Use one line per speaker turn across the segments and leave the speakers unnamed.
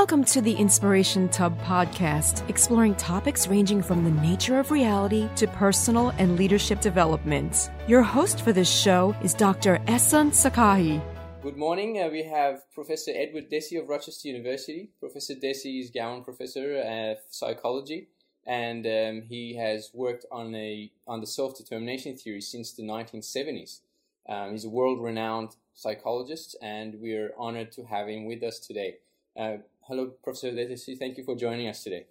Welcome to the Inspiration Tub podcast, exploring topics ranging from the nature of reality to personal and leadership development. Your host for this show is Dr. Ehsan Sakahi.
Good morning. Uh, we have Professor Edward Deci of Rochester University. Professor Deci is Gowen Professor of Psychology, and um, he has worked on a on the self determination theory since the 1970s. Um, he's a world renowned psychologist, and we are honored to have him with us today. Uh, hello, Professor Deci. Thank you for joining us today.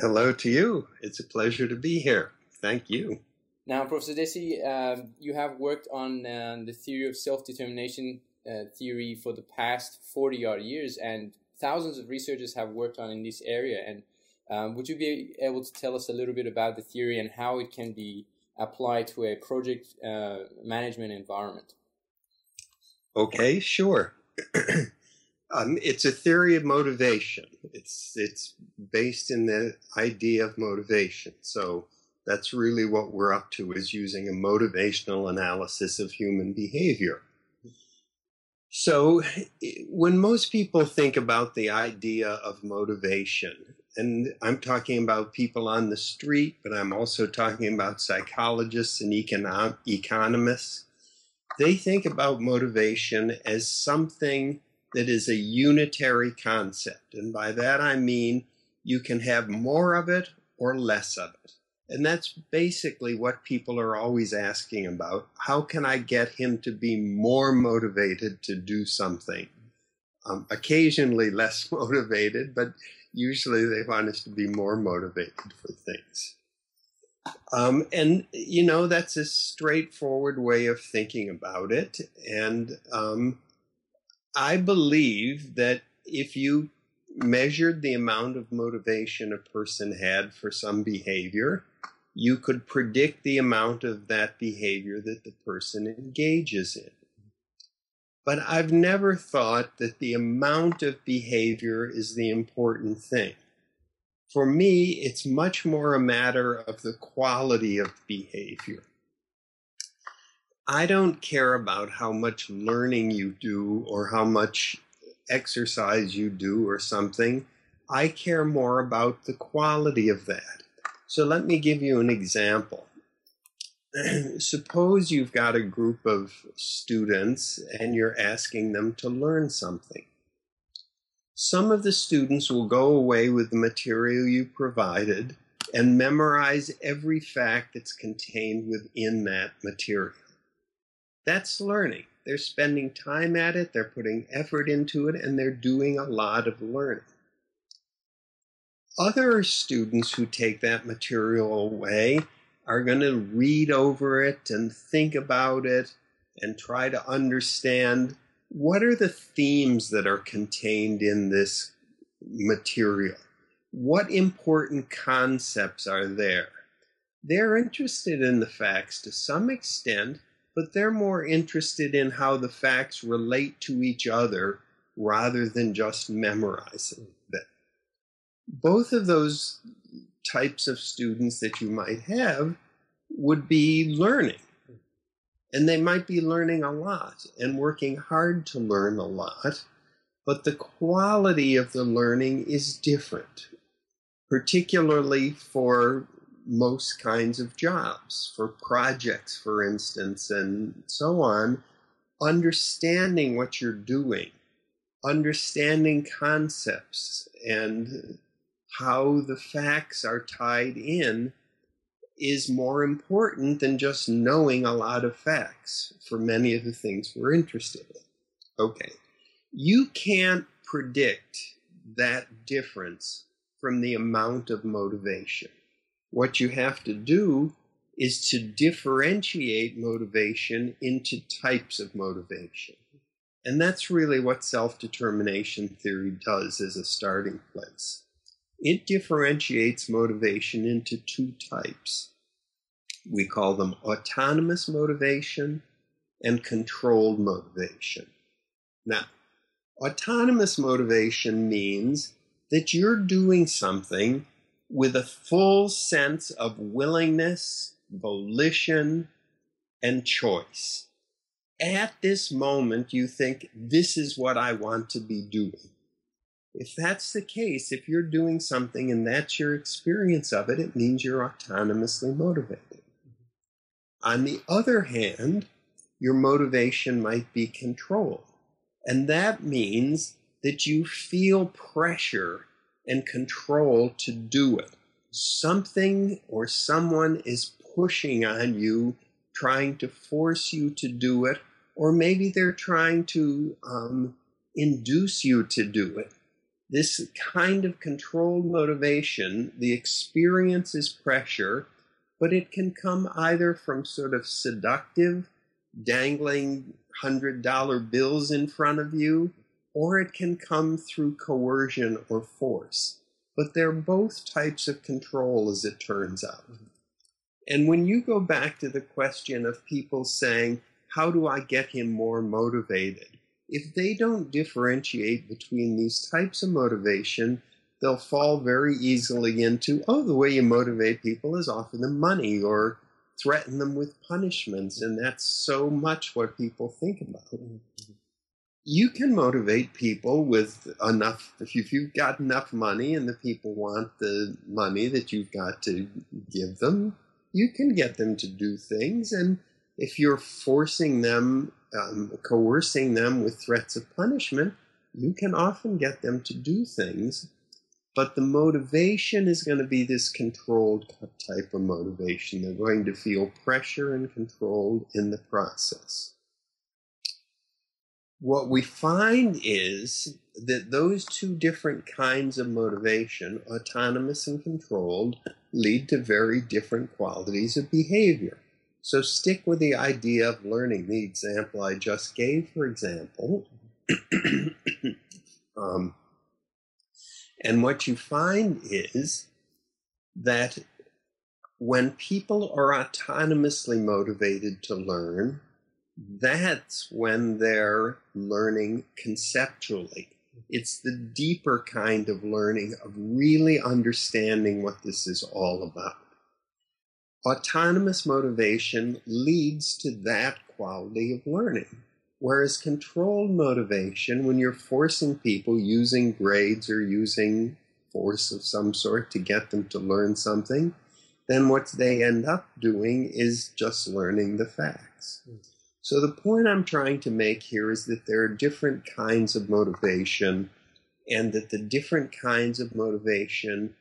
Hello to you. It's a pleasure to be here. Thank you.
Now, Professor Deci, um, you have worked on uh, the theory of self-determination uh, theory for the past 40 odd years, and thousands of researchers have worked on in this area. And um, would you be able to tell us a little bit about the theory and how it can be applied to a project uh, management environment?
Okay, sure. Um, it's a theory of motivation. It's it's based in the idea of motivation. So that's really what we're up to is using a motivational analysis of human behavior. So when most people think about the idea of motivation, and I'm talking about people on the street, but I'm also talking about psychologists and econom- economists, they think about motivation as something that is a unitary concept. And by that I mean you can have more of it or less of it. And that's basically what people are always asking about. How can I get him to be more motivated to do something? Um, occasionally less motivated, but usually they want us to be more motivated for things. Um, and, you know, that's a straightforward way of thinking about it. And um, I believe that if you measured the amount of motivation a person had for some behavior, you could predict the amount of that behavior that the person engages in. But I've never thought that the amount of behavior is the important thing. For me, it's much more a matter of the quality of behavior. I don't care about how much learning you do or how much exercise you do or something. I care more about the quality of that. So let me give you an example. Suppose you've got a group of students and you're asking them to learn something. Some of the students will go away with the material you provided and memorize every fact that's contained within that material. That's learning. They're spending time at it, they're putting effort into it, and they're doing a lot of learning. Other students who take that material away are going to read over it and think about it and try to understand what are the themes that are contained in this material? What important concepts are there? They're interested in the facts to some extent, but they're more interested in how the facts relate to each other rather than just memorizing them. Both of those types of students that you might have would be learning. And they might be learning a lot and working hard to learn a lot, but the quality of the learning is different, particularly for most kinds of jobs, for projects, for instance, and so on, understanding what you're doing, understanding concepts, and how the facts are tied in is more important than just knowing a lot of facts for many of the things we're interested in. Okay. You can't predict that difference from the amount of motivation. What you have to do is to differentiate motivation into types of motivation. And that's really what self determination theory does as a starting place. It differentiates motivation into two types. We call them autonomous motivation and controlled motivation. Now, autonomous motivation means that you're doing something with a full sense of willingness, volition, and choice. At this moment, you think, this is what I want to be doing. If that's the case, if you're doing something and that's your experience of it, it means you're autonomously motivated. On the other hand, your motivation might be control. And that means that you feel pressure and control to do it. Something or someone is pushing on you, trying to force you to do it, or maybe they're trying to um, induce you to do it. This kind of controlled motivation, the experience is pressure, but it can come either from sort of seductive, dangling $100 bills in front of you, or it can come through coercion or force. But they're both types of control, as it turns out. And when you go back to the question of people saying, How do I get him more motivated? if they don't differentiate between these types of motivation, they'll fall very easily into, oh, the way you motivate people is offer them money or threaten them with punishments. And that's so much what people think about. You can motivate people with enough, if you've got enough money and the people want the money that you've got to give them, you can get them to do things. And if you're forcing them um, coercing them with threats of punishment, you can often get them to do things. But the motivation is going to be this controlled type of motivation. They're going to feel pressure and controlled in the process. What we find is that those two different kinds of motivation, autonomous and controlled, lead to very different qualities of behavior. So stick with the idea of learning. The example I just gave, for example. um, and what you find is that when people are autonomously motivated to learn, that's when they're learning conceptually. It's the deeper kind of learning of really understanding what this is all about. Autonomous motivation leads to that quality of learning. Whereas controlled motivation, when you're forcing people using grades or using force of some sort to get them to learn something, then what they end up doing is just learning the facts. Hmm. So the point I'm trying to make here is that there are different kinds of motivation and that the different kinds of motivation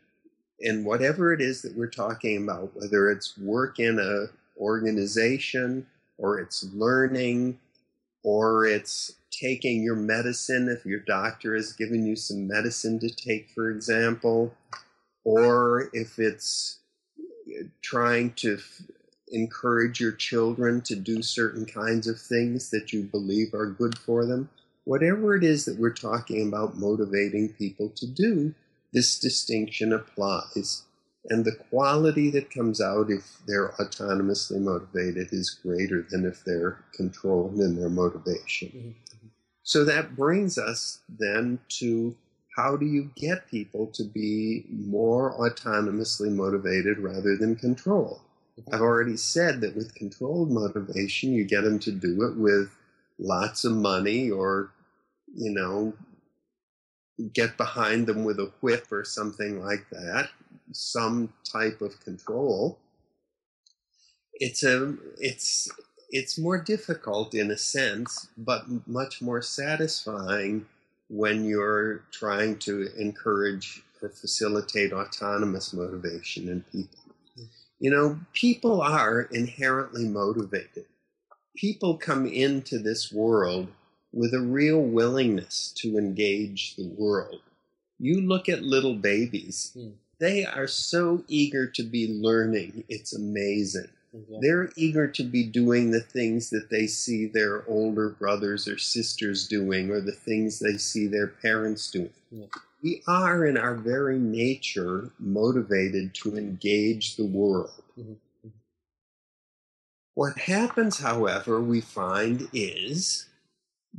and whatever it is that we're talking about, whether it's work in a organization or it's learning or it's taking your medicine if your doctor has given you some medicine to take, for example, or if it's trying to encourage your children to do certain kinds of things that you believe are good for them. Whatever it is that we're talking about motivating people to do, this distinction applies. And the quality that comes out if they're autonomously motivated is greater than if they're controlled in their motivation. Mm-hmm. So that brings us then to how do you get people to be more autonomously motivated rather than controlled? I've already said that with controlled motivation, you get them to do it with lots of money or, you know, get behind them with a whip or something like that, some type of control. It's a it's it's more difficult in a sense, but much more satisfying when you're trying to encourage or facilitate autonomous motivation in people. You know, people are inherently motivated. People come into this world with a real willingness to engage the world. You look at little babies, mm. they are so eager to be learning, it's amazing. Exactly. They're eager to be doing the things that they see their older brothers or sisters doing, or the things they see their parents doing. Yeah. We are, in our very nature, motivated to engage the world. Mm-hmm. What happens, however, we find is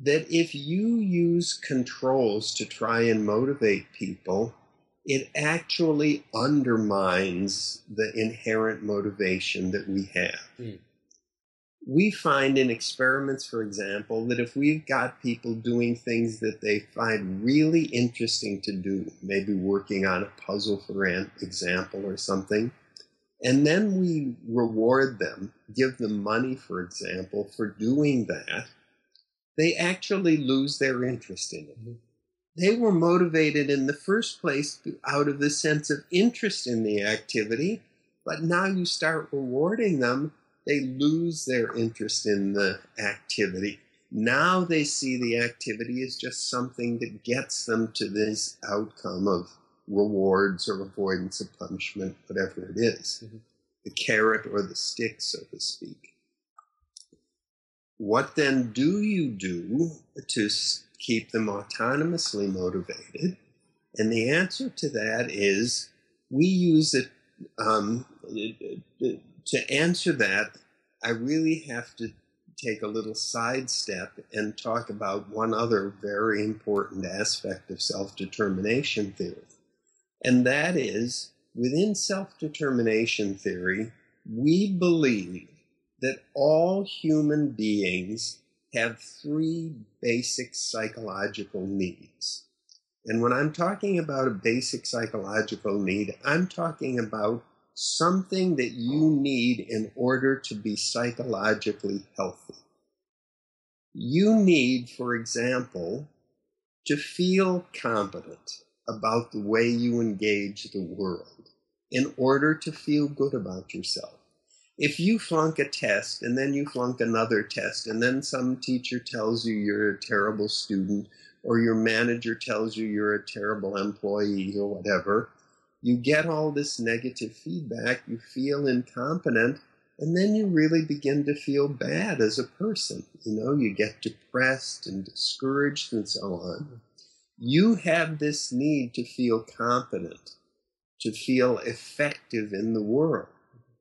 that if you use controls to try and motivate people, it actually undermines the inherent motivation that we have. Mm. We find in experiments, for example, that if we've got people doing things that they find really interesting to do, maybe working on a puzzle, for an example, or something, and then we reward them, give them money, for example, for doing that, they actually lose their interest in it. Mm-hmm. They were motivated in the first place out of the sense of interest in the activity, but now you start rewarding them they lose their interest in the activity. Now they see the activity as just something that gets them to this outcome of rewards or avoidance of punishment, whatever it is. Mm-hmm. the carrot or the stick, so to speak. What then do you do to keep them autonomously motivated? And the answer to that is we use it um, to answer that, I really have to take a little sidestep and talk about one other very important aspect of self determination theory. And that is within self determination theory, we believe that all human beings have three basic psychological needs. And when I'm talking about a basic psychological need, I'm talking about something that you need in order to be psychologically healthy. You need, for example, to feel competent about the way you engage the world in order to feel good about yourself. If you flunk a test and then you flunk another test and then some teacher tells you you're a terrible student or your manager tells you you're a terrible employee or whatever, you get all this negative feedback, you feel incompetent, and then you really begin to feel bad as a person. You know, you get depressed and discouraged and so on. You have this need to feel competent, to feel effective in the world.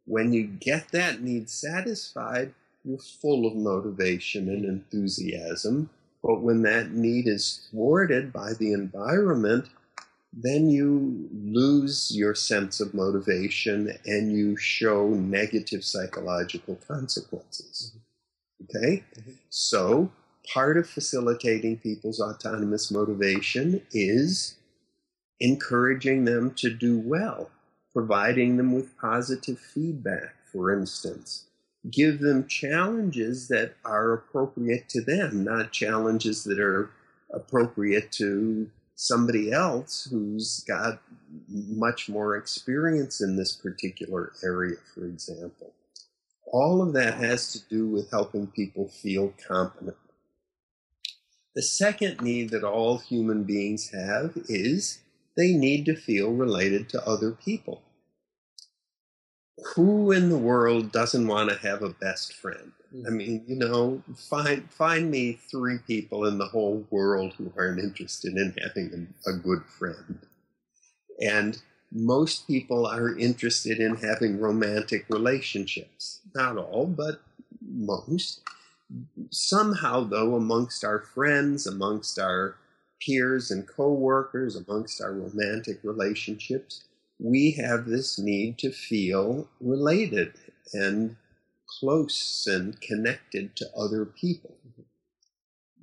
When you get that need satisfied, you're full of motivation and enthusiasm. But when that need is thwarted by the environment, then you lose your sense of motivation and you show negative psychological consequences. Okay? So, part of facilitating people's autonomous motivation is encouraging them to do well, providing them with positive feedback, for instance. Give them challenges that are appropriate to them, not challenges that are appropriate to somebody else who's got much more experience in this particular area, for example. All of that has to do with helping people feel competent. The second need that all human beings have is they need to feel related to other people. Who in the world doesn't want to have a best friend? I mean, you know, find find me three people in the whole world who aren't interested in having a, a good friend. And most people are interested in having romantic relationships. Not all, but most. Somehow, though, amongst our friends, amongst our peers and co-workers, amongst our romantic relationships, we have this need to feel related and close and connected to other people.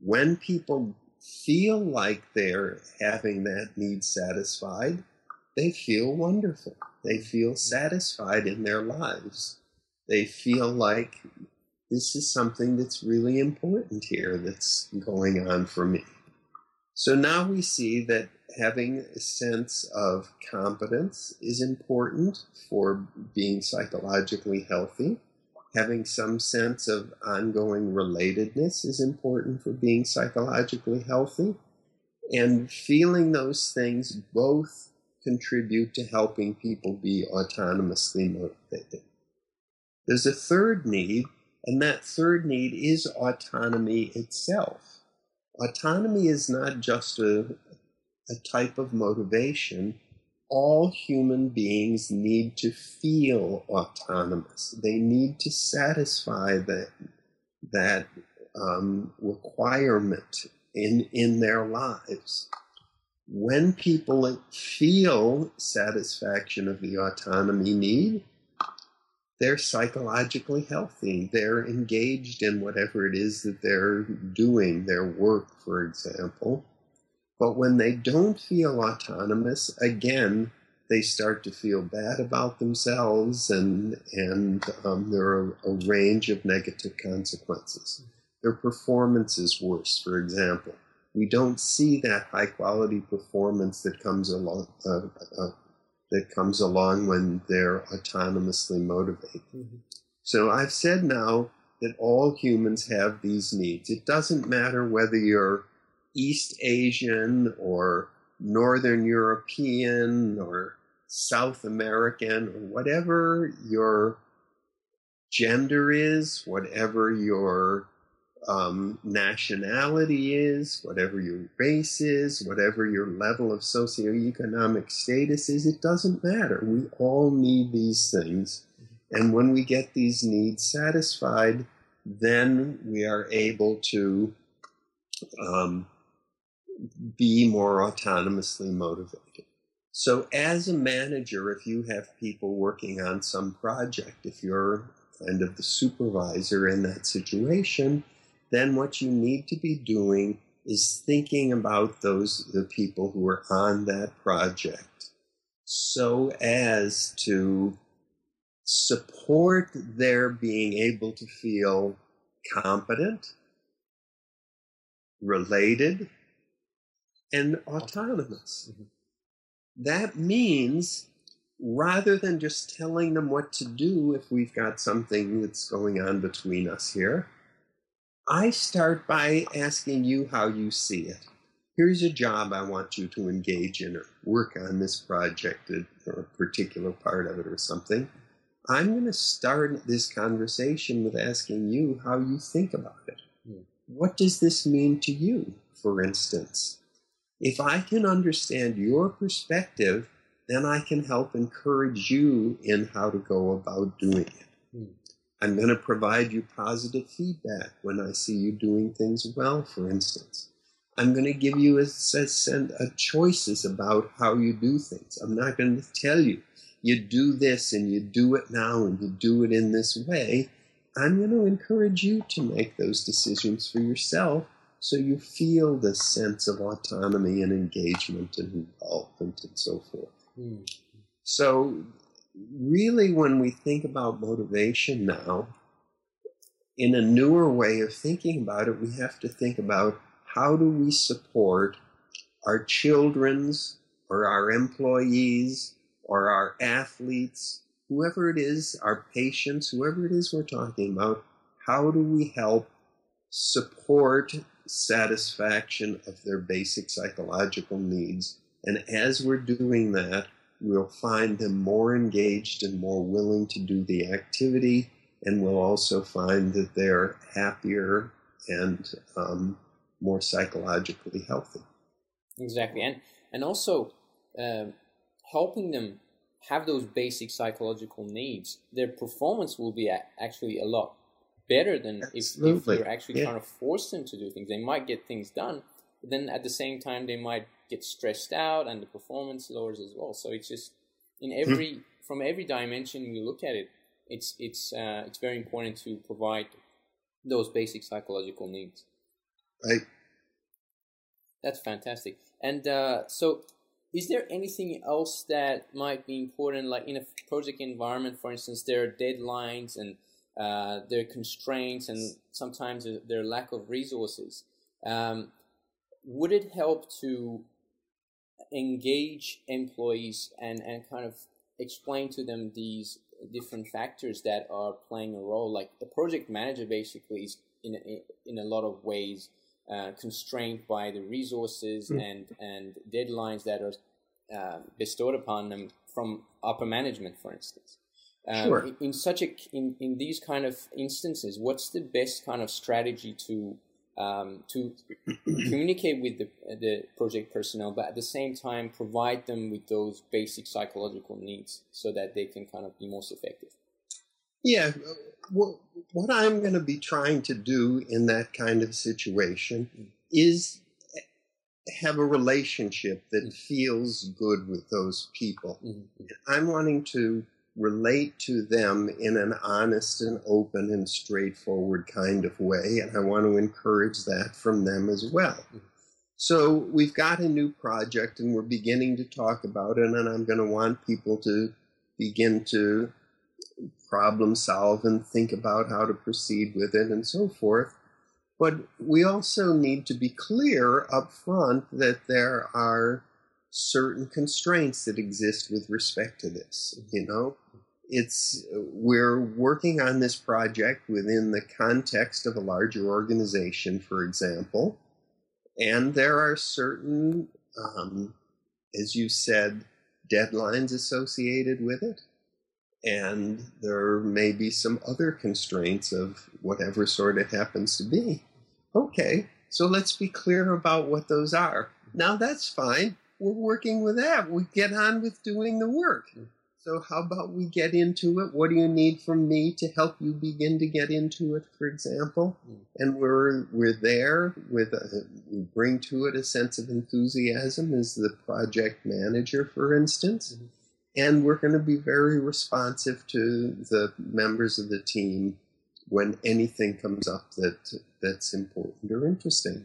When people feel like they're having that need satisfied, they feel wonderful. They feel satisfied in their lives. They feel like this is something that's really important here that's going on for me. So now we see that having a sense of competence is important for being psychologically healthy having some sense of ongoing relatedness is important for being psychologically healthy. And feeling those things both contribute to helping people be autonomously motivated. There's a third need, and that third need is autonomy itself. Autonomy is not just a, a type of motivation, all human beings need to feel autonomous. They need to satisfy that that um, requirement in in their lives. When people feel satisfaction of the autonomy need, they're psychologically healthy. They're engaged in whatever it is that they're doing, their work, for example. But when they don't feel autonomous, again, they start to feel bad about themselves, and and um, there are a range of negative consequences. Their performance is worse, for example. We don't see that high quality performance that comes along uh, uh, that comes along when they're autonomously motivated. Mm-hmm. So I've said now that all humans have these needs. It doesn't matter whether you're East Asian or Northern European or South American or whatever your gender is, whatever your um, nationality is, whatever your race is, whatever your level of socioeconomic status is, it doesn't matter. We all need these things. And when we get these needs satisfied, then we are able to um, be more autonomously motivated. So, as a manager, if you have people working on some project, if you're kind of the supervisor in that situation, then what you need to be doing is thinking about those the people who are on that project so as to support their being able to feel competent, related, and autonomous. Mm-hmm. That means rather than just telling them what to do if we've got something that's going on between us here, I start by asking you how you see it. Here's a job I want you to engage in or work on this project or a particular part of it or something. I'm going to start this conversation with asking you how you think about it. Hmm. What does this mean to you, for instance? If I can understand your perspective, then I can help encourage you in how to go about doing it. Hmm. I'm going to provide you positive feedback when I see you doing things well, for instance. I'm going to give you a, a, a choices about how you do things. I'm not going to tell you, you do this and you do it now and you do it in this way. I'm going to encourage you to make those decisions for yourself so you feel this sense of autonomy and engagement and involvement and so forth. Mm. So really, when we think about motivation now, in a newer way of thinking about it, we have to think about how do we support our children's or our employees or our athletes, whoever it is, our patients, whoever it is we're talking about, how do we help support satisfaction of their basic psychological needs? And as we're doing that, we'll find them more engaged and more willing to do the activity, and we'll also find that they're happier and um, more psychologically healthy.
Exactly, and and also uh, helping them have those basic psychological needs. Their performance will be actually a lot better than if, if, you're actually yeah. trying to force them to do things. They might get things done, but then at the same time they might get stressed out and the performance lowers as well. So it's just in hmm. every mm. from every dimension we look at it, it's it's uh, it's very important to provide those basic psychological needs.
Right.
That's fantastic. And uh, so, is there anything else that might be important, like in a project environment, for instance, there are deadlines and uh, there are constraints, and sometimes their lack of resources. Um, would it help to engage employees and, and kind of explain to them these different factors that are playing a role. Like a project manager basically is in a, in a lot of ways uh, constrained by the resources mm. and and deadlines that are uh, bestowed upon them from upper management, for instance. Um, sure. in, in such a in, in these kind of instances, what's the best kind of strategy to um, to communicate with the, the project personnel, but at the same time provide them with those basic psychological needs so that they can kind of be most effective.
Yeah, well, what I'm going to be trying to do in that kind of situation mm. is have a relationship that mm. feels good with those people. Mm-hmm. I'm wanting to relate to them in an honest and open and straightforward kind of way. And I want to encourage that from them as well. So we've got a new project and we're beginning to talk about it. And I'm going to want people to begin to problem solve and think about how to proceed with it and so forth. But we also need to be clear up front that there are certain constraints that exist with respect to this. You know, it's we're working on this project within the context of a larger organization, for example, and there are certain, um, as you said, deadlines associated with it. And there may be some other constraints of whatever sort it happens to be. Okay, so let's be clear about what those are. Now that's fine. We're working with that. We get on with doing the work. So how about we get into it? What do you need from me to help you begin to get into it, for example? And we're we're there with a, we bring to it a sense of enthusiasm as the project manager, for instance.
Mhm.
And we're going to be very responsive to the members of the team when anything comes up that that's important or interesting.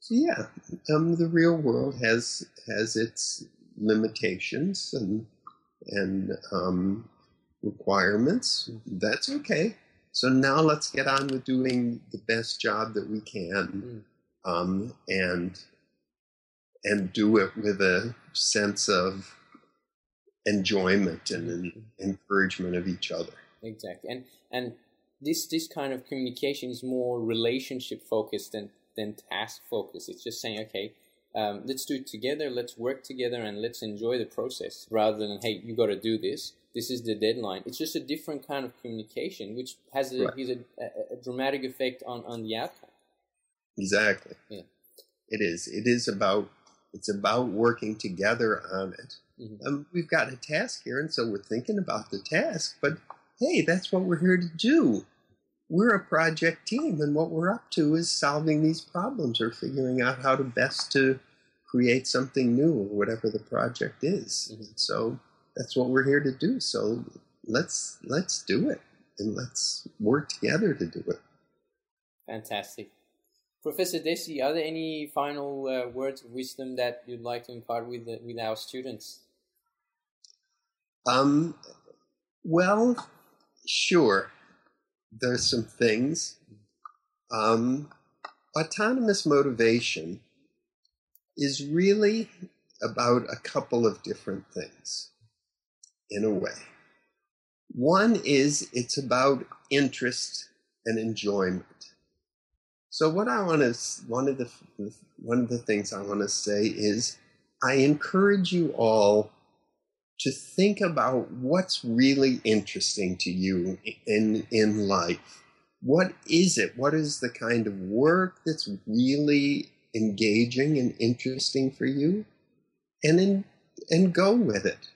So yeah, um, the real world has has its limitations and and um, requirements. That's okay. So now let's get on with doing the best job that we can, um, and and do it with a sense of enjoyment and en- encouragement of each other.
Exactly, and and this this kind of communication is more relationship focused than than task focused. It's just saying, okay, um, let's do it together, let's work together, and let's enjoy the process, rather than hey, you got to do this. This is the deadline. It's just a different kind of communication, which has a,
Right.
a, a, a dramatic effect on on the outcome.
Exactly.
Yeah.
It is. It is about. It's about working together on it.
Mhm.
Um, we've got a task here, and so we're thinking about the task. But hey, that's what we're here to do. We're a project team, and what we're up to is solving these problems or figuring out how to best to create something new or whatever the project is.
Mhm.
So that's what we're here to do. So let's let's do it, and let's work together to do it.
Fantastic. Professor Deci, are there any final uh, words of wisdom that you'd like to impart with the, with our students?
Um, well, sure. There's some things. Um, autonomous motivation is really about a couple of different things, in a way. One is it's about interest and enjoyment. So what I want to one of the one of the things I want to say is I encourage you all to think about what's really interesting to you in in life. What is it? What is the kind of work that's really engaging and interesting for you? And and go with it.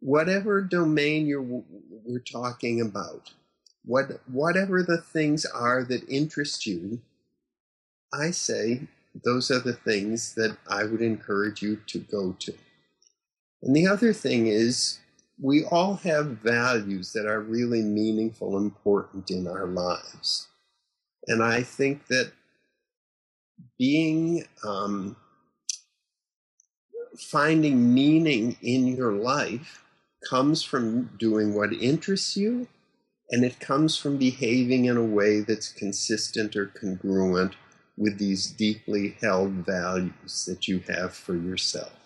Whatever domain you're we're talking about, what whatever the things are that interest you, I say those are the things that I would encourage you to go to. And the other thing is, we all have values that are really meaningful, and important in our lives. And I think that being, um, finding meaning in your life comes from doing what interests you, and it comes from behaving in a way that's consistent or congruent with these deeply held values that you have for yourself.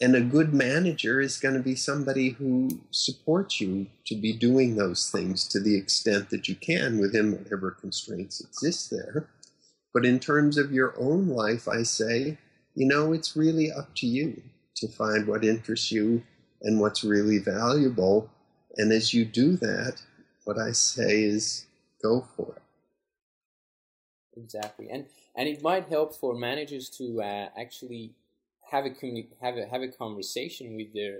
And a good manager is going to be somebody who supports you to be doing those things to the extent that you can within whatever constraints exist there. But in terms of your own life, I say, you know, it's really up to you to find what interests you and what's really valuable. And as you do that, what I say is go for it.
Exactly, and and it might help for managers to uh, actually have a communi- have a have a conversation with their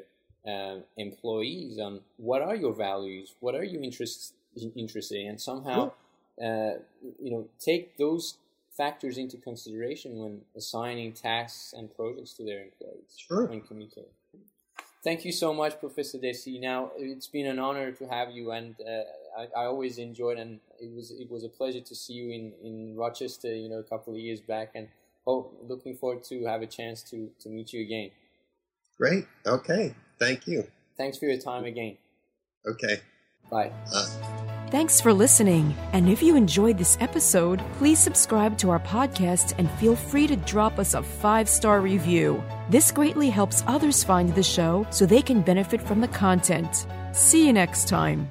uh, employees on what are your values, what are you interest, interested in, and somehow uh, you know take those factors into consideration when assigning tasks and projects to their employees
Sure.
when communicating. Thank you so much, Professor Deci. Now it's been an honor to have you, and uh, I, I, always enjoyed, and it was it was a pleasure to see you in, in Rochester, you know, a couple of years back, and oh, looking forward to have a chance to to meet you again.
Great. Okay. Thank you.
Thanks for your time again.
Okay.
Bye.
Uh.
Thanks for listening. And if you enjoyed this episode, please subscribe to our podcast and feel free to drop us a five star review. This greatly helps others find the show so they can benefit from the content. See you next time.